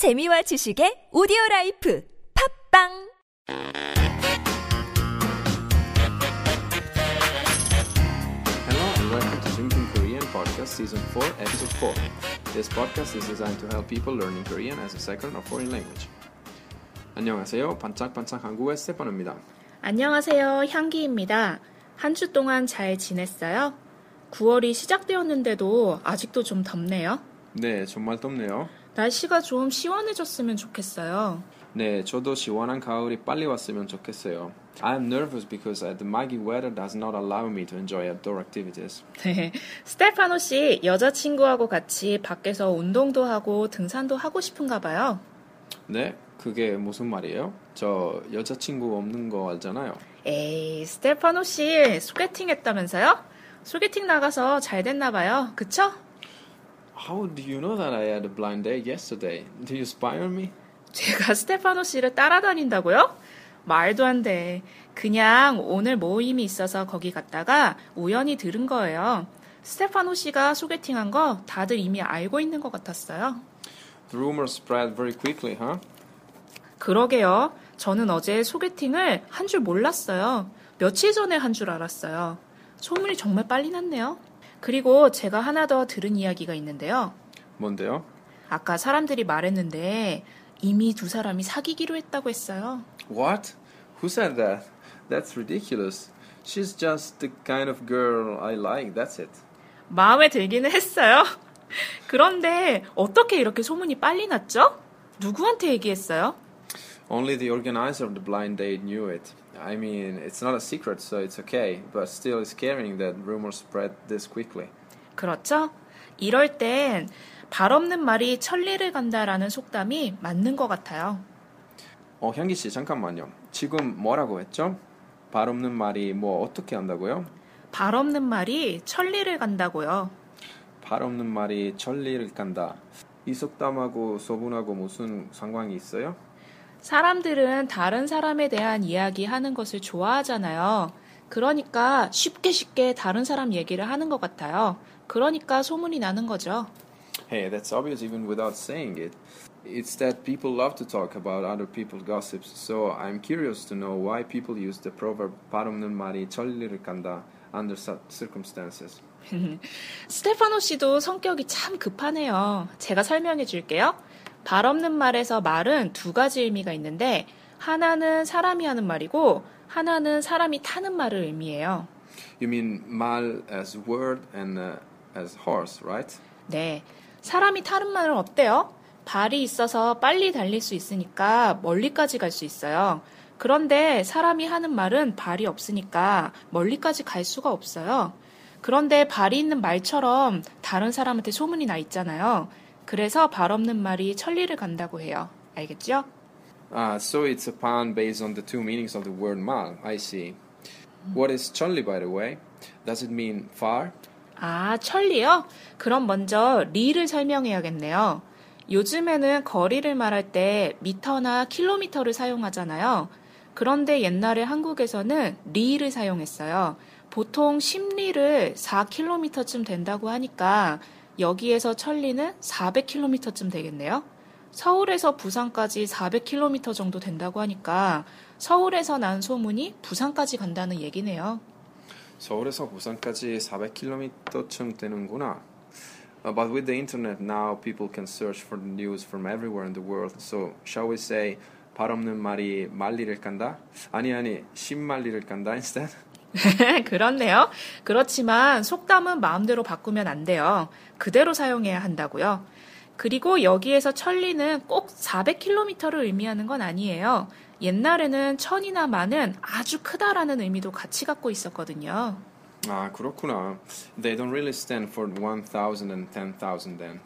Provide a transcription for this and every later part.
재미와 지식의 오디오 라이프 팝빵 Hello and welcome to Drinking Korean Podcast Season 4, Episode 4. This podcast is designed to help people learning Korean as a second or foreign language. 안녕하세요. 반짝반짝 한국의 스테파노입니다. 안녕하세요. 향기입니다. 한 주 동안 잘 지냈어요? 9월이 시작되었는데도 아직도 좀 덥네요. 네, 정말 덥네요. 날씨가 좀 시원해졌으면 좋겠어요. 네, 저도 시원한 가을이 빨리 왔으면 좋겠어요. I am nervous because the muggy weather does not allow me to enjoy outdoor activities. 네. 스테파노 씨, 여자친구하고 같이 밖에서 운동도 하고 등산도 하고 싶은가 봐요. 네, 그게 무슨 말이에요? 저 여자친구 없는 거 알잖아요. 에이, 스테파노 씨, 소개팅 했다면서요? 소개팅 나가서 잘 됐나 봐요. 그쵸? How do you know that I had a blind date yesterday? Do you spy on me? 제가 스테파노 씨를 따라다닌다고요? 말도 안 돼. 그냥 오늘 모임이 있어서 거기 갔다가 우연히 들은 거예요. 스테파노 씨가 소개팅한 거 다들 이미 알고 있는 것 같았어요. The rumor spread very quickly, huh? 그러게요. 저는 어제 소개팅을 한 줄 몰랐어요. 며칠 전에 한 줄 알았어요. 소문이 정말 빨리 났네요. 그리고 제가 하나 더 들은 이야기가 있는데요. 뭔데요? 아까 사람들이 말했는데 이미 두 사람이 사귀기로 했다고 했어요. What? Who said that? That's ridiculous. She's just the kind of girl I like, that's it. 마음에 들기는 했어요. 그런데 어떻게 이렇게 소문이 빨리 났죠? 누구한테 얘기했어요? Only the organizer of the blind date knew it. I mean, it's not a secret, so it's okay, but still it's scaring that rumors spread this quickly. 그렇죠? 이럴 땐 발 없는 말이 천리를 간다라는 속담이 맞는 것 같아요. 어, 향기 씨, 잠깐만요. 지금 뭐라고 했죠? 발 없는 말이 뭐 어떻게 한다고요? 발 없는 말이 천리를 간다고요. 발 없는 말이 천리를 간다. 이 속담하고 소문하고 무슨 상관이 있어요? 사람들은 다른 사람에 대한 이야기 하는 것을 좋아하잖아요. 그러니까 쉽게 쉽게 다른 사람 얘기를 하는 것 같아요. 그러니까 소문이 나는 거죠. Hey, that's obvious even without saying it. It's that people love to talk about other people's gossips, so I'm curious to know why people use the proverb 발 없는 말이 천리를 간다 under such circumstances. 스테파노 씨도 성격이 참 급하네요. 제가 설명해 줄게요. 발 없는 말에서 말은 두 가지 의미가 있는데 하나는 사람이 하는 말이고 하나는 사람이 타는 말을 의미해요. You mean 말 as word and uh, as horse, right? 네. 사람이 타는 말은 어때요? 발이 있어서 빨리 달릴 수 있으니까 멀리까지 갈 수 있어요. 그런데 사람이 하는 말은 발이 없으니까 멀리까지 갈 수가 없어요. 그런데 발이 있는 말처럼 다른 사람한테 소문이 나 있잖아요. 그래서 발 없는 말이 천리를 간다고 해요. 알겠죠? Ah, so it's a pun based on the two meanings of the word 말. I see. What is 천리, by the way? Does it mean far? 아, 천리요? 그럼 먼저 리를 설명해야겠네요. 요즘에는 거리를 말할 때 미터나 킬로미터를 사용하잖아요. 그런데 옛날에 한국에서는 리를 사용했어요. 보통 10리를 4km쯤 된다고 하니까 여기에서 천리는 400km쯤 되겠네요. 서울에서 부산까지 400km 정도 된다고 하니까 서울에서 난 소문이 부산까지 간다는 얘기네요. 서울에서 부산까지 400km쯤 되는구나. Uh, but with the internet now, people can search for the news from everywhere in the world. So, shall we say, 발 없는 말이 말리를 간다? 아니, 아니, 십말리를 간다, instead? 그렇네요. 그렇지만 속담은 마음대로 바꾸면 안 돼요. 그대로 사용해야 한다고요. 그리고 여기에서 천리는 꼭 400km를 의미하는 건 아니에요. 옛날에는 천이나 만은 아주 크다라는 의미도 같이 갖고 있었거든요. 아, 그렇구나. They don't really stand for 1,000 and 10,000 then.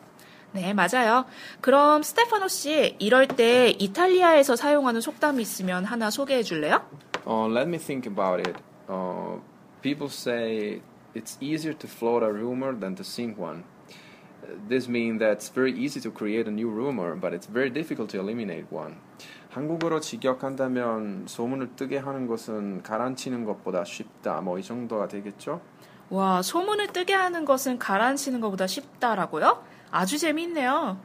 네, 맞아요. 그럼 스테파노 씨, 이럴 때 이탈리아에서 사용하는 속담이 있으면 하나 소개해 줄래요? Uh, let me think about it. Uh, people say it's easier to float a rumor than to sink one. Uh, This means that it's very easy to create a new rumor, but it's very difficult to eliminate one. 한국어로 직역한다면 소문을 뜨게 하는 것은 가라앉히는 것보다 쉽다. 뭐 이 정도가 되겠죠? 와, 소문을 뜨게 하는 것은 가라앉히는 것보다 쉽다라고요? 아주 재미있네요.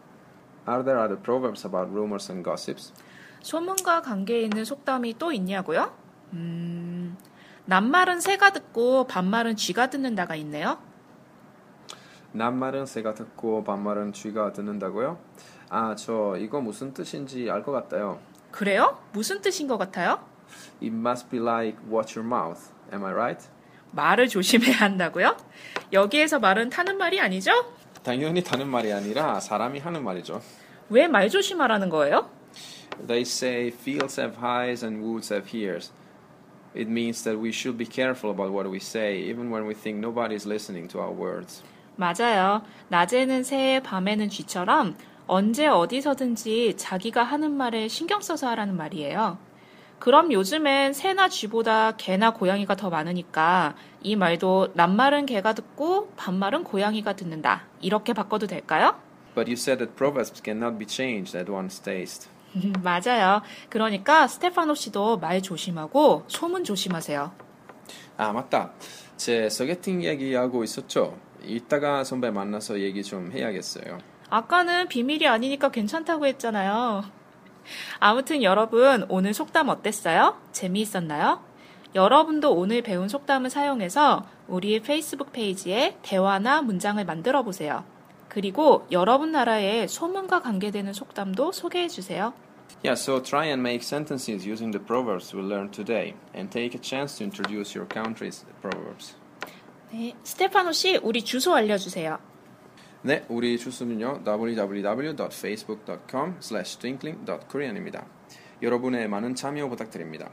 Are there other proverbs about rumors and gossips? 소문과 관계 있는 속담이 또 있냐고요? 음, 낱말은 새가 듣고 반말은 쥐가 듣는다가 있네요. 낱말은 새가 듣고 반말은 쥐가 듣는다고요? 아, 저 이거 무슨 뜻인지 알 것 같아요. 그래요? 무슨 뜻인 것 같아요? It must be like watch your mouth. Am I right? 말을 조심해야 한다고요? 여기에서 말은 타는 말이 아니죠? 당연히 다른 말이 아니라 사람이 하는 말이죠. 왜 말 조심하라는 거예요? They say fields have eyes and woods have ears. It means that we should be careful about what we say, even when we think nobody is listening to our words. 맞아요. 낮에는 새, 밤에는 쥐처럼 언제 어디서든지 자기가 하는 말에 신경 써서 하라는 말이에요. 그럼 요즘엔 새나 쥐보다 개나 고양이가 더 많으니까 이 말도 낱말은 개가 듣고 반말은 고양이가 듣는다. 이렇게 바꿔도 될까요? But you said that proverbs cannot be changed at one's taste. 맞아요. 그러니까 스테파노 씨도 말 조심하고 소문 조심하세요. 아, 맞다. 제 소개팅 얘기하고 있었죠? 이따가 선배 만나서 얘기 좀 해야겠어요. 아까는 비밀이 아니니까 괜찮다고 했잖아요. 아무튼 여러분 오늘 속담 어땠어요? 재미있었나요? 여러분도 오늘 배운 속담을 사용해서 우리 페이스북 페이지에 대화나 문장을 만들어 보세요. 그리고 여러분 나라의 소문과 관계되는 속담도 소개해 주세요. Yeah, so try and make sentences using the proverbs we learned today and take a chance to introduce your country's proverbs. 네, 스테파노 씨, 우리 주소 알려 주세요. 네, 우리 주소는요 www.facebook.com twinkling.korean입니다. 여러분의 많은 참여 부탁드립니다.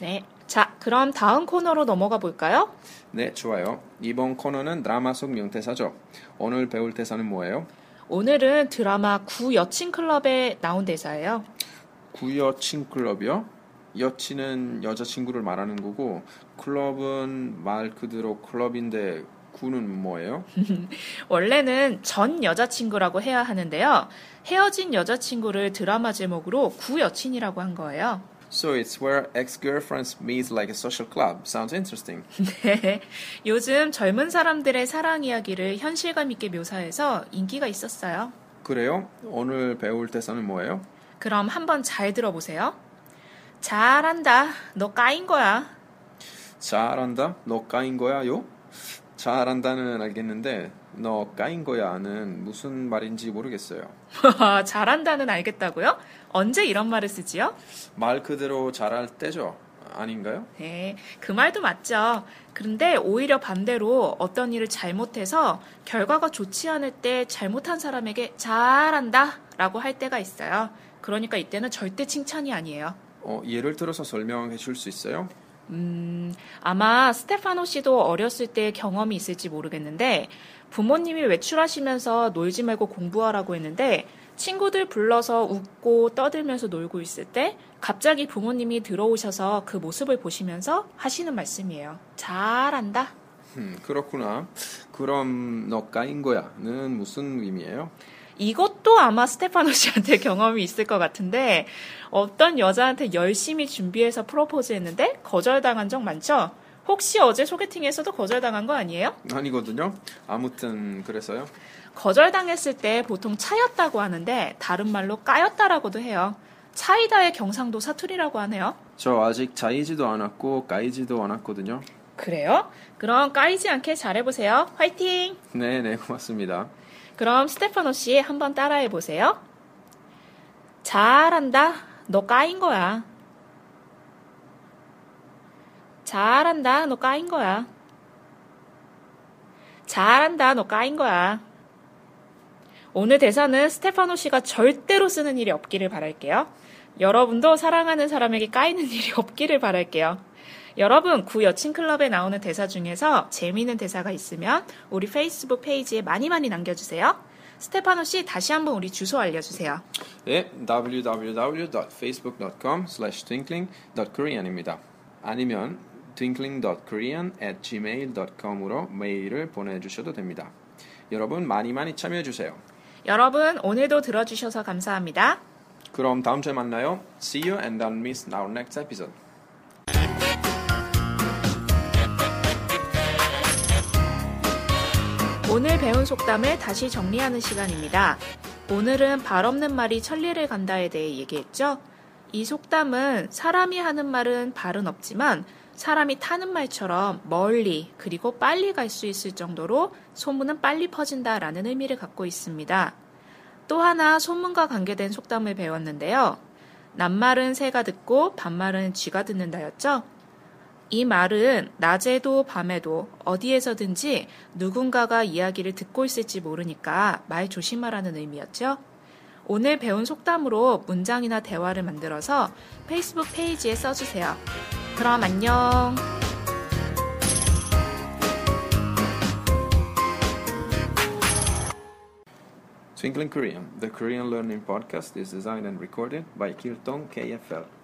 네, 자, 그럼 다음 코너로 넘어가 볼까요? 네, 좋아요. 이번 코너는 드라마 속 명대사죠. 오늘 배울 대사는 뭐예요? 오늘은 드라마 구 여친 클럽에 나온 대사예요. 구 여친 클럽이요? 여친은 여자친구를 말하는 거고 클럽은 말 그대로 클럽인데 구는 뭐예요? 원래는 전 여자친구라고 해야 하는데요. 헤어진 여자친구를 드라마 제목으로 구 여친이라고 한 거예요. So it's where ex-girlfriends meet like a social club. Sounds interesting. 네. 요즘 젊은 사람들의 사랑 이야기를 현실감 있게 묘사해서 인기가 있었어요. 그래요? 오늘 배울 대사는 뭐예요? 그럼 한번 잘 들어보세요. 잘한다. 너 까인 거야. 잘한다? 너 까인 거야요? 잘한다는 알겠는데 너 까인 거야는 무슨 말인지 모르겠어요. 잘한다는 알겠다고요? 언제 이런 말을 쓰지요? 말 그대로 잘할 때죠. 아닌가요? 네, 그 말도 맞죠. 그런데 오히려 반대로 어떤 일을 잘못해서 결과가 좋지 않을 때 잘못한 사람에게 잘한다 라고 할 때가 있어요. 그러니까 이때는 절대 칭찬이 아니에요. 어, 예를 들어서 설명해 줄 수 있어요? 음, 아마 스테파노 씨도 어렸을 때 경험이 있을지 모르겠는데 부모님이 외출하시면서 놀지 말고 공부하라고 했는데 친구들 불러서 웃고 떠들면서 놀고 있을 때 갑자기 부모님이 들어오셔서 그 모습을 보시면서 하시는 말씀이에요. 잘한다. 음, 그렇구나. 그럼 너 까인 거야는 무슨 의미예요? 이것도 아마 스테파노 씨한테 경험이 있을 것 같은데 어떤 여자한테 열심히 준비해서 프로포즈 했는데 거절당한 적 많죠? 혹시 어제 소개팅에서도 거절당한 거 아니에요? 아니거든요. 아무튼 그래서요. 거절당했을 때 보통 차였다고 하는데 다른 말로 까였다라고도 해요. 차이다의 경상도 사투리라고 하네요. 저 아직 차이지도 않았고 까이지도 않았거든요. 그래요? 그럼 까이지 않게 잘해보세요. 화이팅! 네, 네, 고맙습니다. 그럼 스테파노 씨 한번 따라해 보세요. 잘한다. 너 까인 거야. 잘한다. 너 까인 거야. 잘한다. 너 까인 거야. 오늘 대사는 스테파노 씨가 절대로 쓰는 일이 없기를 바랄게요. 여러분도 사랑하는 사람에게 까이는 일이 없기를 바랄게요. 여러분, 구 여친 클럽에 나오는 대사 중에서 재미있는 대사가 있으면 우리 페이스북 페이지에 많이 많이 남겨주세요. 스테파노 씨, 다시 한번 우리 주소 알려주세요. 네, www.facebook.com twinkling.korean입니다. 아니면 twinkling.korean at gmail.com으로 메일을 보내주셔도 됩니다. 여러분 많이 많이 참여해주세요. 여러분, 오늘도 들어주셔서 감사합니다. 그럼 다음 주에 만나요. See you and don't miss our next episode. 오늘 배운 속담을 다시 정리하는 시간입니다. 오늘은 발 없는 말이 천리를 간다에 대해 얘기했죠. 이 속담은 사람이 하는 말은 발은 없지만 사람이 타는 말처럼 멀리 그리고 빨리 갈 수 있을 정도로 소문은 빨리 퍼진다라는 의미를 갖고 있습니다. 또 하나 소문과 관계된 속담을 배웠는데요. 낱말은 새가 듣고 반말은 쥐가 듣는다였죠. 이 말은 낮에도 밤에도 어디에서든지 누군가가 이야기를 듣고 있을지 모르니까 말 조심하라는 의미였죠. 오늘 배운 속담으로 문장이나 대화를 만들어서 페이스북 페이지에 써주세요. 그럼 안녕. Twinkling Korean, the Korean learning podcast, is designed and recorded by Kiltong KFL.